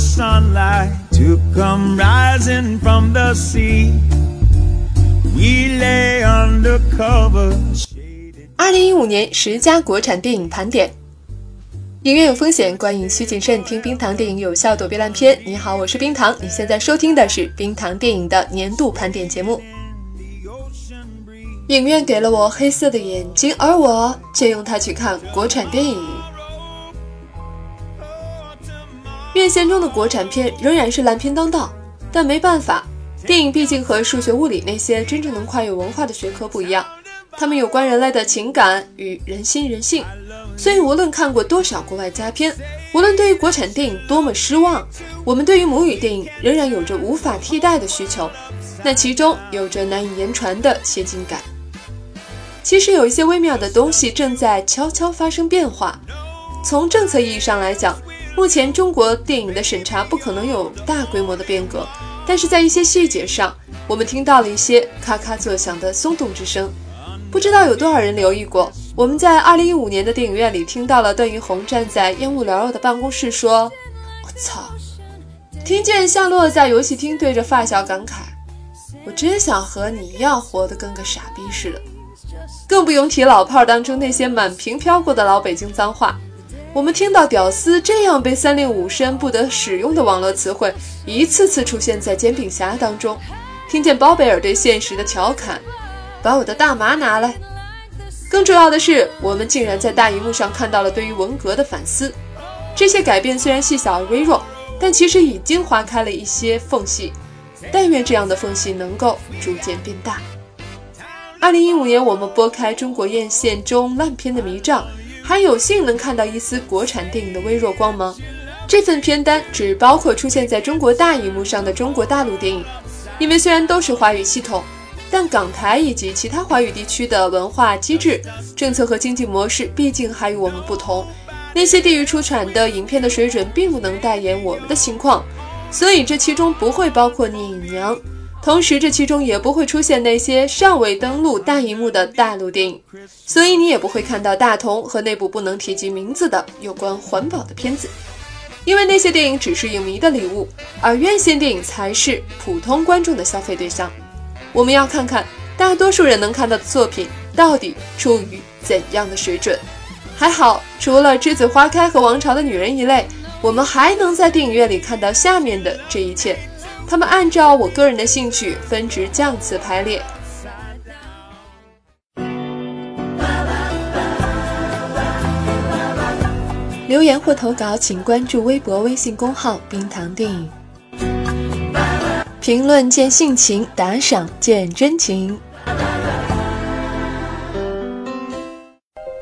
sunlight to come rising from the sea. We lay under cover. 二零一五年十佳国产电影盘点。影院有风险，观影需谨慎。听冰糖电影有效躲避烂片。你好，我是冰糖，你现在收听的是冰糖电影的年度盘点节目。影院给了我黑色的眼睛，而我却用它去看国产电影。院线中的国产片仍然是烂片当道，但没办法，电影毕竟和数学、物理那些真正能跨越文化的学科不一样，它们有关人类的情感与人心人性。所以，无论看过多少国外佳片，无论对于国产电影多么失望，我们对于母语电影仍然有着无法替代的需求。那其中有着难以言传的先进感。其实有一些微妙的东西正在悄悄发生变化。从政策意义上来讲，目前中国电影的审查不可能有大规模的变革，但是在一些细节上，我们听到了一些咔咔作响的松动之声。不知道有多少人留意过，我们在2015年的电影院里听到了段奕宏站在烟雾缭绕的办公室说：“我操！”听见夏洛在游戏厅对着发小感慨：“我真想和你一样活得跟个傻逼似的。”更不用提老炮儿当中那些满屏飘过的老北京脏话。我们听到“屌丝”这样被三令五申不得使用的网络词汇，一次次出现在《煎饼侠》当中。听见包贝尔对现实的调侃：“把我的大麻拿来。”更重要的是，我们竟然在大荧幕上看到了对于文革的反思。这些改变虽然细小而微弱，但其实已经划开了一些缝隙。但愿这样的缝隙能够逐渐变大。二零一五年，我们拨开中国院线中烂片的迷障，还有幸能看到一丝国产电影的微弱光芒。这份片单只包括出现在中国大荧幕上的中国大陆电影，因为虽然都是华语系统，但港台以及其他华语地区的文化机制、政策和经济模式毕竟还与我们不同。那些地域出产的影片的水准并不能代言我们的情况，所以这其中不会包括《聂隐娘》。同时，这其中也不会出现那些尚未登陆大荧幕的大陆电影，所以你也不会看到大同和那部不能提及名字的有关环保的片子，因为那些电影只是影迷的礼物，而院线电影才是普通观众的消费对象。我们要看看大多数人能看到的作品到底处于怎样的水准。还好，除了《栀子花开》和《王朝的女人》一类，我们还能在电影院里看到下面的这一切。他们按照我个人的兴趣分值降次排列。留言或投稿，请关注微博、微信公号“冰糖电影”。评论见性情，打赏见真情。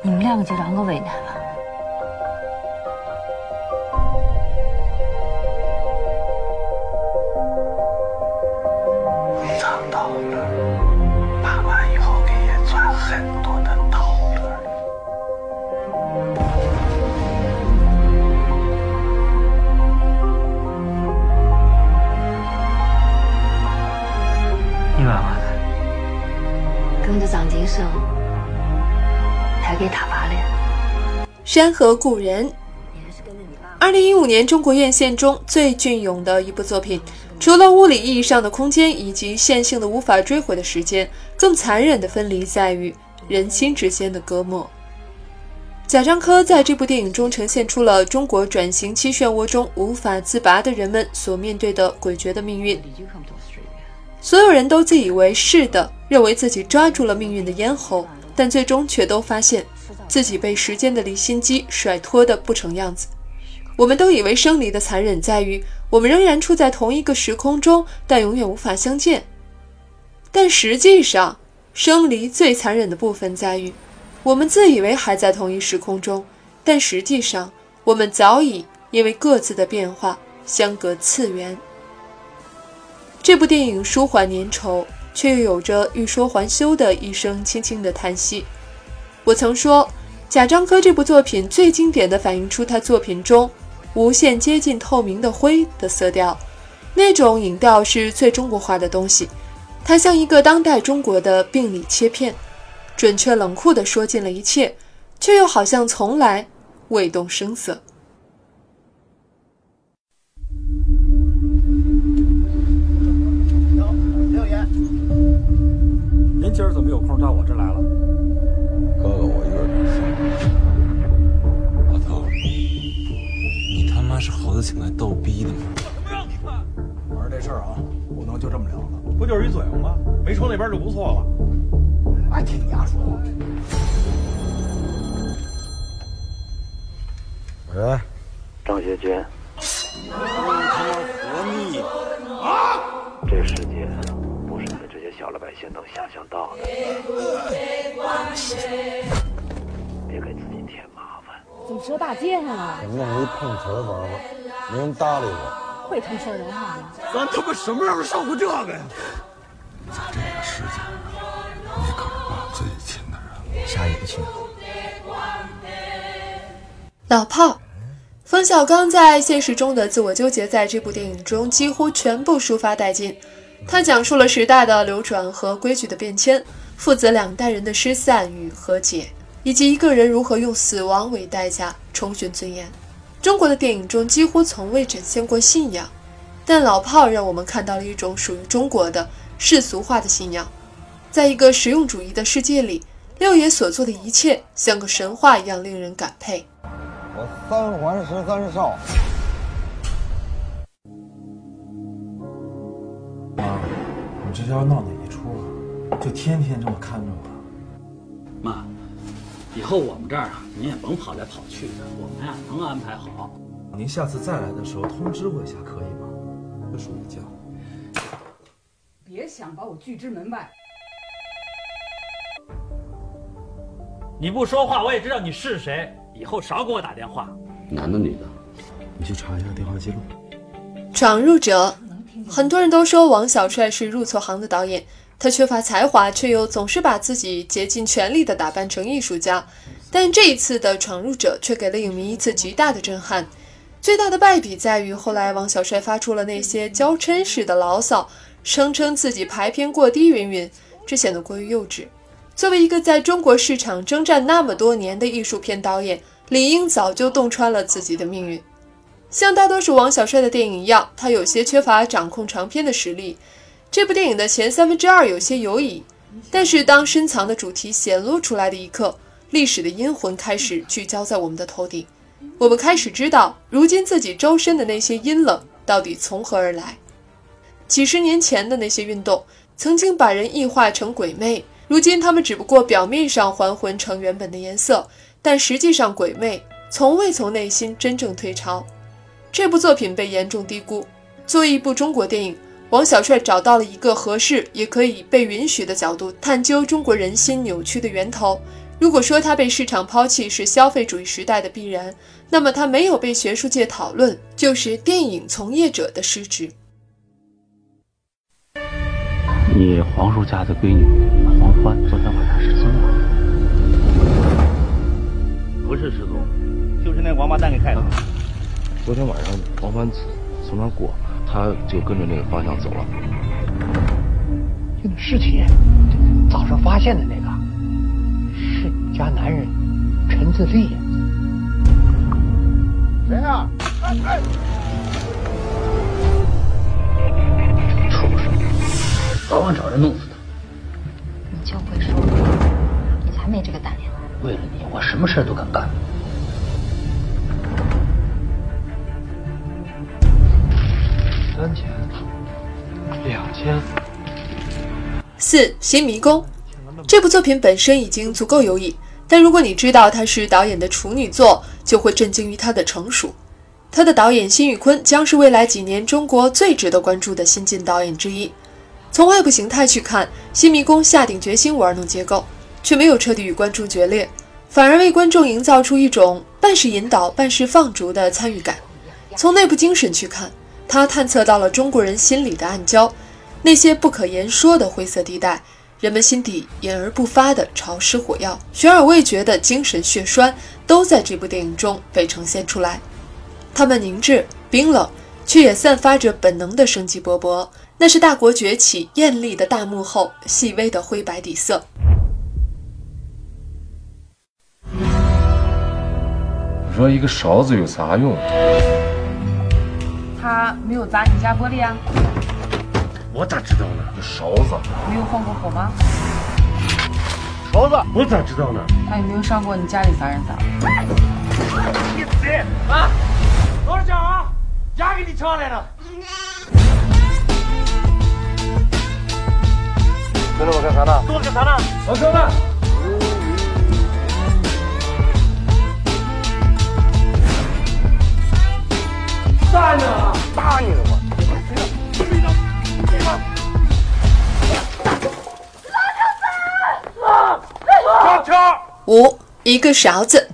你们两个就让我为难。山河故人，二零一五年中国院线中最隽永的一部作品，除了物理意义上的空间以及线性的无法追回的时间，更残忍的分离在于人心之间的隔膜。贾樟柯在这部电影中呈现出了中国转型期漩涡中无法自拔的人们所面对的诡谲的命运。所有人都自以为是的认为自己抓住了命运的咽喉，但最终却都发现。自己被时间的离心机甩脱的不成样子，我们都以为生离的残忍在于我们仍然处在同一个时空中，但永远无法相见。但实际上，生离最残忍的部分在于，我们自以为还在同一时空中，但实际上我们早已因为各自的变化相隔次元。这部电影舒缓粘稠，却又有着欲说还休的一声轻轻的叹息。我曾说。贾樟柯这部作品最经典的反映出他作品中无限接近透明的灰的色调，那种影调是最中国化的东西。它像一个当代中国的病理切片，准确冷酷地说尽了一切，却又好像从来未动声色。今儿怎么有空到我这来了？哥哥，我有点事。老头，你他妈是猴子请来逗逼的吗？我他妈让你看？我说这事儿啊，不能就这么了了。不就是一嘴吗？没抽那边就不错了。爱听你丫说话。喂，张学军，小老百姓能想象到的。别给自己添麻烦。怎么折大街上了？我弄了一碰瓷儿玩玩，没人搭理我。会他妈说人话吗？咱他妈什么时候上过这个呀？在这个世界上，你可是把最亲的人，啥也不亲。老炮，冯小刚在现实中的自我纠结，在这部电影中几乎全部抒发殆尽。他讲述了时代的流转和规矩的变迁，父子两代人的失散与和解，以及一个人如何用死亡为代价重寻尊严。中国的电影中几乎从未展现过信仰，但老炮让我们看到了一种属于中国的世俗化的信仰。在一个实用主义的世界里，六爷所做的一切像个神话一样令人感佩。我三环十三少。你这要闹哪一出啊？就天天这么看着我。妈，以后我们这儿啊，您也甭跑来跑去的，我们呀能安排好。您下次再来的时候通知我一下，可以吗？不睡觉。别想把我拒之门外。你不说话，我也知道你是谁。以后少给我打电话。男的女的？你去查一下电话记录。闯入者，很多人都说王小帅是入错行的导演，他缺乏才华，却又总是把自己竭尽全力地打扮成艺术家。但这一次的闯入者却给了影迷一次极大的震撼。最大的败笔在于，后来王小帅发出了那些娇嗔式的牢骚，声称自己排片过低，云云，这显得过于幼稚。作为一个在中国市场征战那么多年的艺术片导演，理应早就洞穿了自己的命运。像大多数王小帅的电影一样，他有些缺乏掌控长篇的实力。这部电影的前三分之二有些犹疑，但是当深藏的主题显露出来的一刻，历史的阴魂开始聚焦在我们的头顶。我们开始知道，如今自己周身的那些阴冷到底从何而来。几十年前的那些运动，曾经把人异化成鬼魅，如今他们只不过表面上还魂成原本的颜色，但实际上鬼魅从未从内心真正退潮。这部作品被严重低估。作为一部中国电影，王小帅找到了一个合适也可以被允许的角度，探究中国人心扭曲的源头。如果说他被市场抛弃是消费主义时代的必然，那么他没有被学术界讨论，就是电影从业者的失职。你黄叔家的闺女黄欢昨天晚上失踪了，不是失踪，就是那王八蛋给害的。昨天晚上王欢从那儿过，他就跟着那个方向走了。这个尸体，早上发现的那个，是你家男人陈自立。谁啊？哎哎！畜生，早晚找人弄死他。你就会说，你才没这个胆量。为了你，我什么事都敢干。三千，两千。四新迷宫，这部作品本身已经足够优异，但如果你知道它是导演的处女作，就会震惊于它的成熟。他的导演辛宇坤将是未来几年中国最值得关注的新晋导演之一。从外部形态去看，新迷宫下定决心玩弄结构，却没有彻底与观众决裂，反而为观众营造出一种半是引导、半是放逐的参与感。从内部精神去看，他探测到了中国人心里的暗礁，那些不可言说的灰色地带，人们心底隐而不发的潮湿火药，悬而未决的精神血栓，都在这部电影中被呈现出来。他们凝滞、冰冷，却也散发着本能的生机勃勃。那是大国崛起艳丽的大幕后细微的灰白底色。你说一个勺子有啥用？他没有砸你家玻璃啊？我咋知道呢？这勺子没有放过火吗？勺子，我咋知道呢？他有没有上过你家里砸人砸？你死！啊！老实讲啊？牙给你抢来了。跟着我干啥呢？跟我干啥呢？老兄弟。打你了！打你了我！上车！五一个勺子，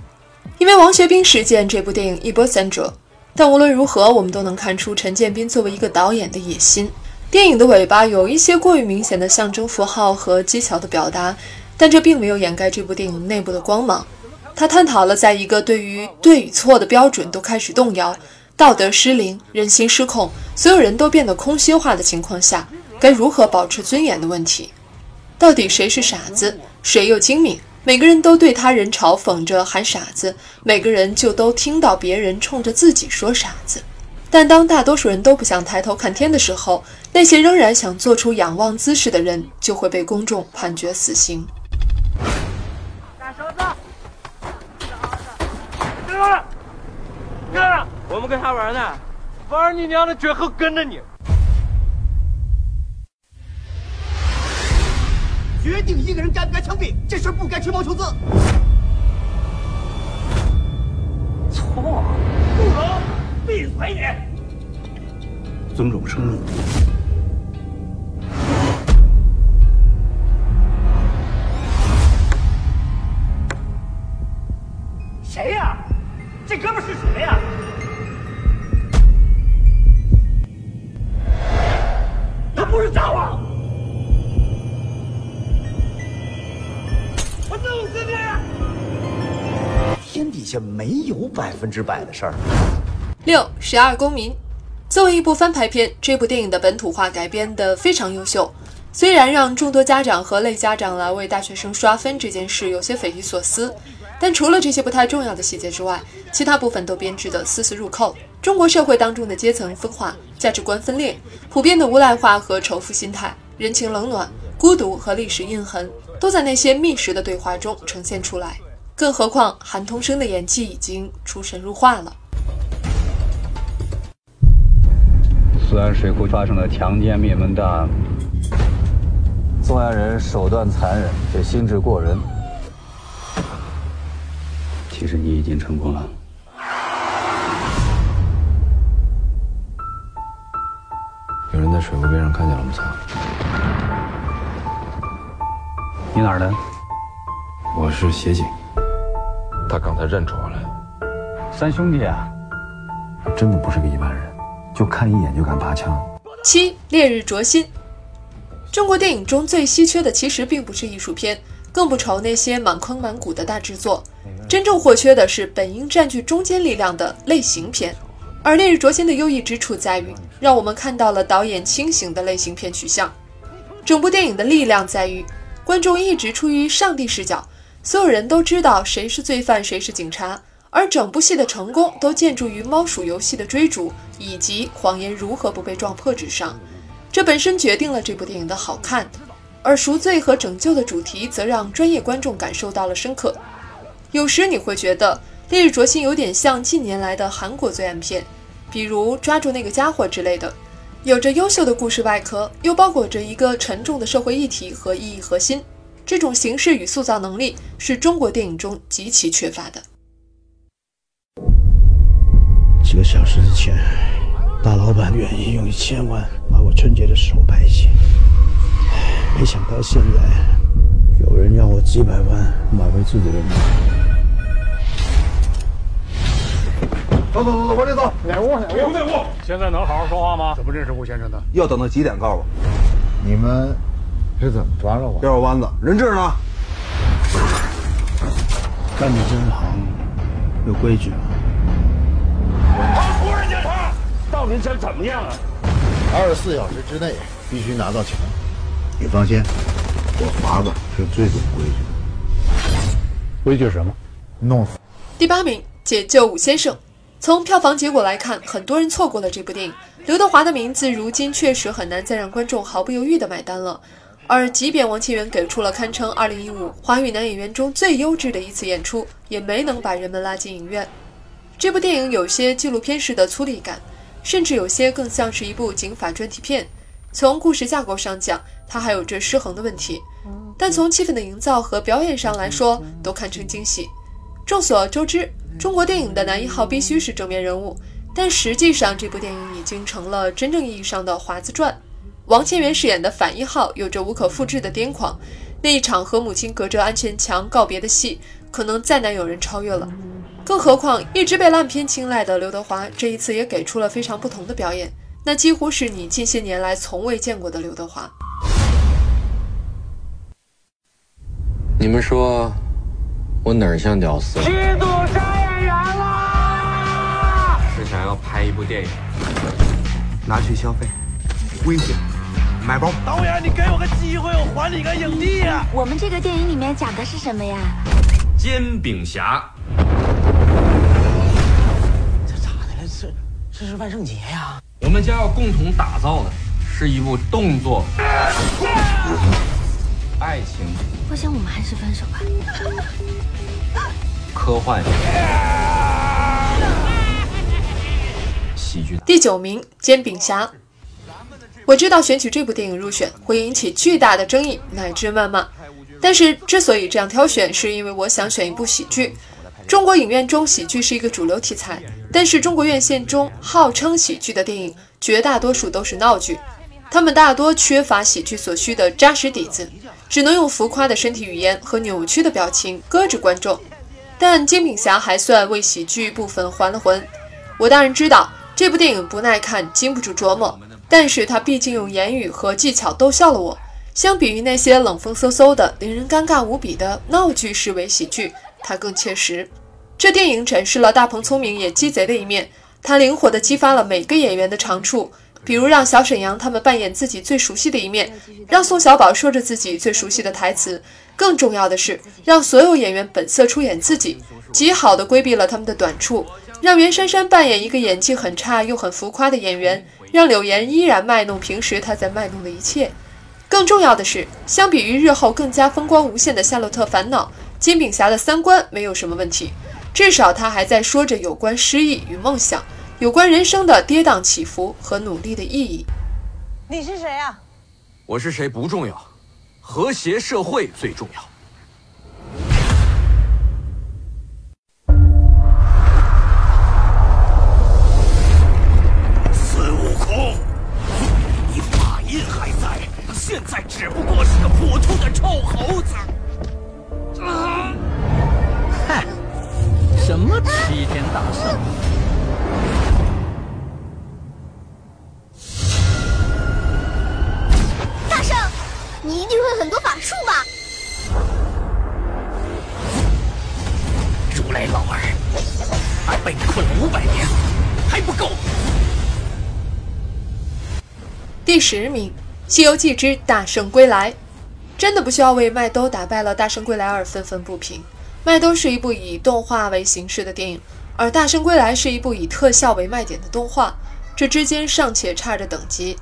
因为王学兵事件这部电影一波三折，但无论如何，我们都能看出陈建斌作为一个导演的野心。电影的尾巴有一些过于明显的象征符号和技巧的表达，但这并没有掩盖这部电影内部的光芒。他探讨了在一个对于对与错的标准都开始动摇、道德失灵、人心失控、所有人都变得空虚化的情况下，该如何保持尊严的问题。到底谁是傻子，谁又精明？每个人都对他人嘲讽着喊傻子，每个人就都听到别人冲着自己说傻子。但当大多数人都不想抬头看天的时候，那些仍然想做出仰望姿势的人，就会被公众判决死刑。大勺子，别了，了！我们跟他玩呢，玩你娘的，绝后跟着你。决定一个人该不该枪毙，这事不该吹毛求疵。错，不能，闭嘴你！尊重生命。谁呀？这哥们是谁呀？他没有百分之百的事儿。六《十二公民》作为一部翻拍片，这部电影的本土化改编的非常优秀。虽然让众多家长和类家长来为大学生刷分这件事有些匪夷所思，但除了这些不太重要的细节之外，其他部分都编织得丝丝入扣。中国社会当中的阶层分化、价值观分裂、普遍的无赖化和仇富心态、人情冷暖、孤独和历史印痕，都在那些密实的对话中呈现出来。更何况韩童生的演技已经出神入化了。泗安水库发生了强奸灭门大案，作案人手段残忍，却心智过人。其实你已经成功了。有人在水库边上看见了我们仨。你哪儿的？我是协警。他刚才认出我来。三兄弟啊，真的不是个一般人，就看一眼就敢拔枪。七烈日灼心。中国电影中最稀缺的其实并不是艺术片，更不愁那些满坑满谷的大制作，真正或缺的是本应占据中间力量的类型片。而《烈日灼心》的优异之处在于，让我们看到了导演清醒的类型片取向。整部电影的力量在于，观众一直处于上帝视角，所有人都知道谁是罪犯，谁是警察，而整部戏的成功都建筑于猫鼠游戏的追逐以及谎言如何不被撞破之上。这本身决定了这部电影的好看，而赎罪和拯救的主题则让专业观众感受到了深刻。有时你会觉得《烈日灼心》有点像近年来的韩国罪案片，比如《抓住那个家伙》之类的，有着优秀的故事外壳，又包裹着一个沉重的社会议题和意义核心。这种形式与塑造能力是中国电影中极其缺乏的。几个小时之前。大老板愿意用一千万把我春节的时候拍戏，没想到现在有人要我几百万买回自己的命。走走走走，往里走。哪屋？哪屋？哪屋？现在能好好说话吗？怎么认识吴先生的？要等到几点告诉我？你们是怎么抓着我？绕弯子，人质呢？干的真行，有规矩吗？突然检查。到底想怎么样啊？二十四小时之内必须拿到钱。你放心，我华子是最懂规矩的。规矩什么？弄死。第八名，解救武先生。从票房结果来看，很多人错过了这部电影。刘德华的名字如今确实很难再让观众毫不犹豫地买单了。而即便王千源给出了堪称2015华语男演员中最优质的一次演出，也没能把人们拉进影院。这部电影有些纪录片式的粗粝感，甚至有些更像是一部警法专题片。从故事架构上讲，它还有着失衡的问题，但从气氛的营造和表演上来说，都堪称惊喜。众所周知，中国电影的男一号必须是正面人物，但实际上这部电影已经成了真正意义上的华子传。王千源饰演的反一号有着无可复制的癫狂，那一场和母亲隔着安全墙告别的戏，可能再难有人超越了。更何况一直被烂片青睐的刘德华，这一次也给出了非常不同的表演，那几乎是你近些年来从未见过的刘德华。你们说我哪儿像屌丝？剧组杀演员啦！是想要拍一部电影，拿去消费，危险。买包，导演，你给我个机会，我还你个影帝呀！我们这个电影里面讲的是什么呀？煎饼侠。这咋的了？这这是万圣节呀！我们将要共同打造的是一部动作、爱情。我想我们还是分手吧。科幻喜剧。第九名，煎饼侠。我知道选取这部电影入选会引起巨大的争议乃至谩骂，但是之所以这样挑选，是因为我想选一部喜剧。中国影院中喜剧是一个主流题材，但是中国院线中号称喜剧的电影，绝大多数都是闹剧，他们大多缺乏喜剧所需的扎实底子，只能用浮夸的身体语言和扭曲的表情搁置观众。但《煎饼侠》还算为喜剧部分还了魂。我当然知道这部电影不耐看，经不住琢磨。但是他毕竟用言语和技巧逗笑了我。相比于那些冷风嗖嗖的、令人尴尬无比的闹剧式微喜剧，他更切实。这电影展示了大鹏聪明也鸡贼的一面，他灵活地激发了每个演员的长处，比如让小沈阳他们扮演自己最熟悉的一面，让宋小宝说着自己最熟悉的台词。更重要的是，让所有演员本色出演自己，极好地规避了他们的短处，让袁姗姗扮演一个演技很差又很浮夸的演员。让柳岩依然卖弄平时她在卖弄的一切。更重要的是，相比于日后更加风光无限的《夏洛特烦恼》，金饼侠的三观没有什么问题，至少他还在说着有关失意与梦想，有关人生的跌宕起伏和努力的意义。你是谁啊？我是谁不重要，和谐社会最重要。现在只不过是个普通的臭猴子。啊！嗨，什么齐天大圣？大圣，你一定会很多法术吧？如来老儿，俺被你困了五百年，还不够。第十名。《西游记之大圣归来》真的不需要为麦兜打败了大圣归来而愤愤不平。麦兜是一部以动画为形式的电影，而大圣归来是一部以特效为卖点的动画，这之间尚且差着等级。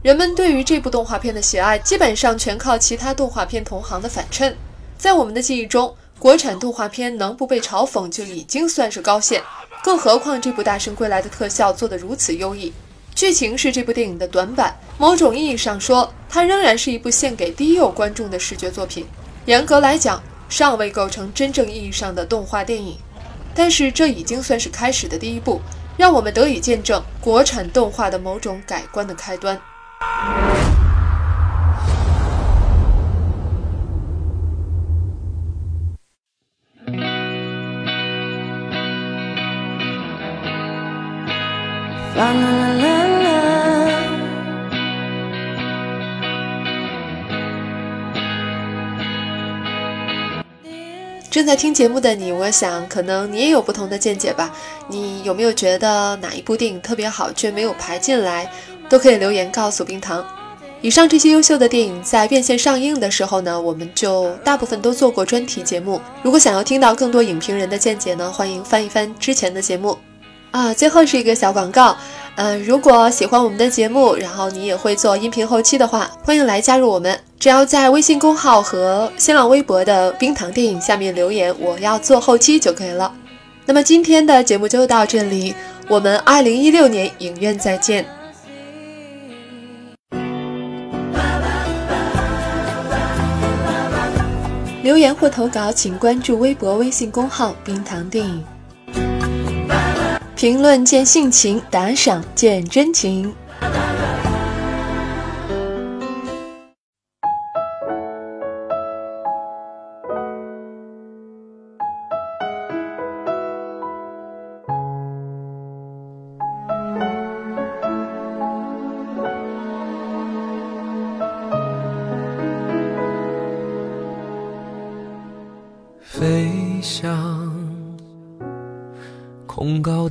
人们对于这部动画片的喜爱，基本上全靠其他动画片同行的反衬。在我们的记忆中，国产动画片能不被嘲讽就已经算是高线，更何况这部大圣归来的特效做得如此优异。剧情是这部电影的短板，某种意义上说，它仍然是一部献给低幼观众的视觉作品。严格来讲，尚未构成真正意义上的动画电影。但是这已经算是开始的第一步，让我们得以见证国产动画的某种改观的开端。正在听节目的你，我想可能你也有不同的见解吧？你有没有觉得哪一部电影特别好却没有排进来？都可以留言告诉冰糖。以上这些优秀的电影在院线上映的时候呢，我们就大部分都做过专题节目。如果想要听到更多影评人的见解呢，欢迎翻一翻之前的节目。啊，最后是一个小广告。嗯，如果喜欢我们的节目，然后你也会做音频后期的话，欢迎来加入我们。只要在微信公号和新浪微博的冰糖电影下面留言“我要做后期”就可以了。那么今天的节目就到这里，我们二零一六年影院再见。留言或投稿，请关注微博、微信公号“冰糖电影”。评论见性情，打赏见真情。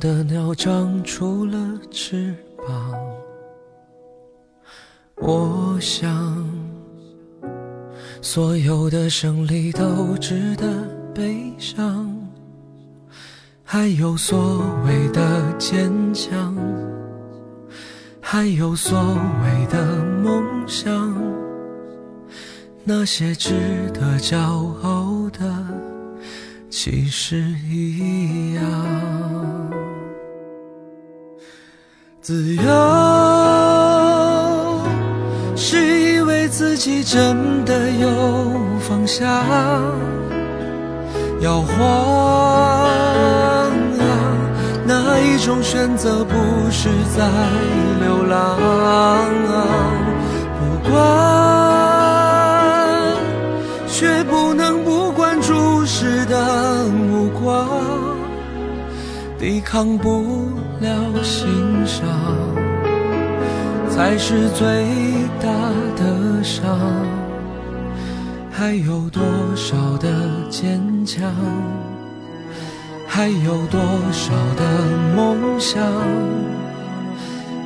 的鸟长出了翅膀。我想，所有的胜利都值得悲伤，还有所谓的坚强，还有所谓的梦想，那些值得骄傲的。其实一样，自由是以为自己真的有方向，摇晃啊，哪一种选择不是在流浪？不管，却不能不管注视的目光，抵抗不了心伤，才是最大的伤。还有多少的坚强？还有多少的梦想？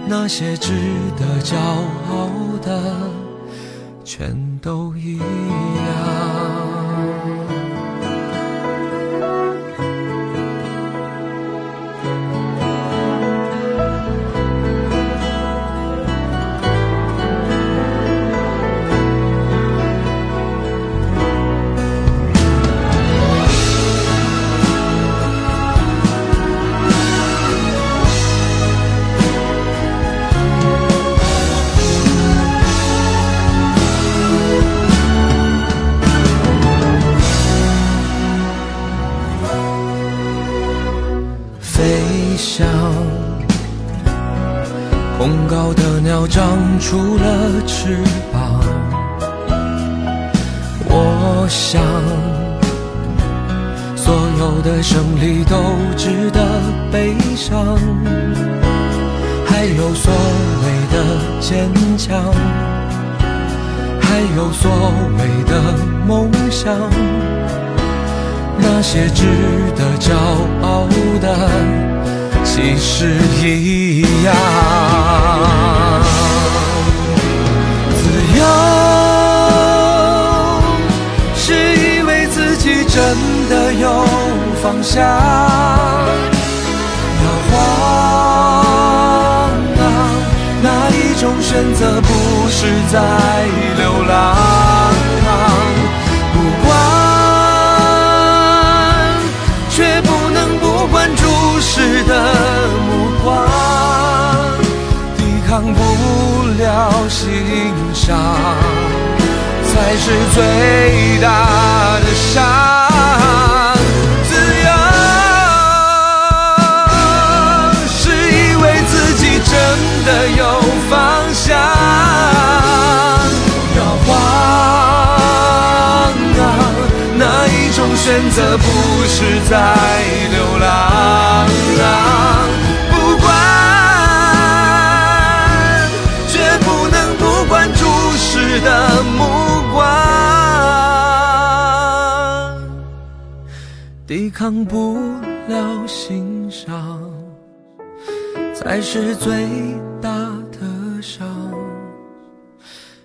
那些值得骄傲的，全都一样。所有的胜利都值得悲伤，还有所谓的坚强，还有所谓的梦想。那些值得骄傲的，其实一样。真的有方向，摇晃啊，哪一种选择不是在流浪？不管。却不能不管注视的目光，抵抗不了欣赏，才是最大的择不是在流浪？不管，却不能不管注视的目光，抵抗不了欣赏，才是最大的伤。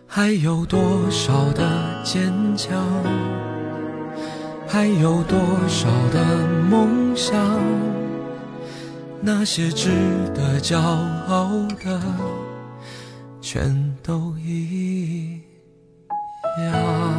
还有多少的坚强？还有多少的梦想？那些值得骄傲的，全都一样。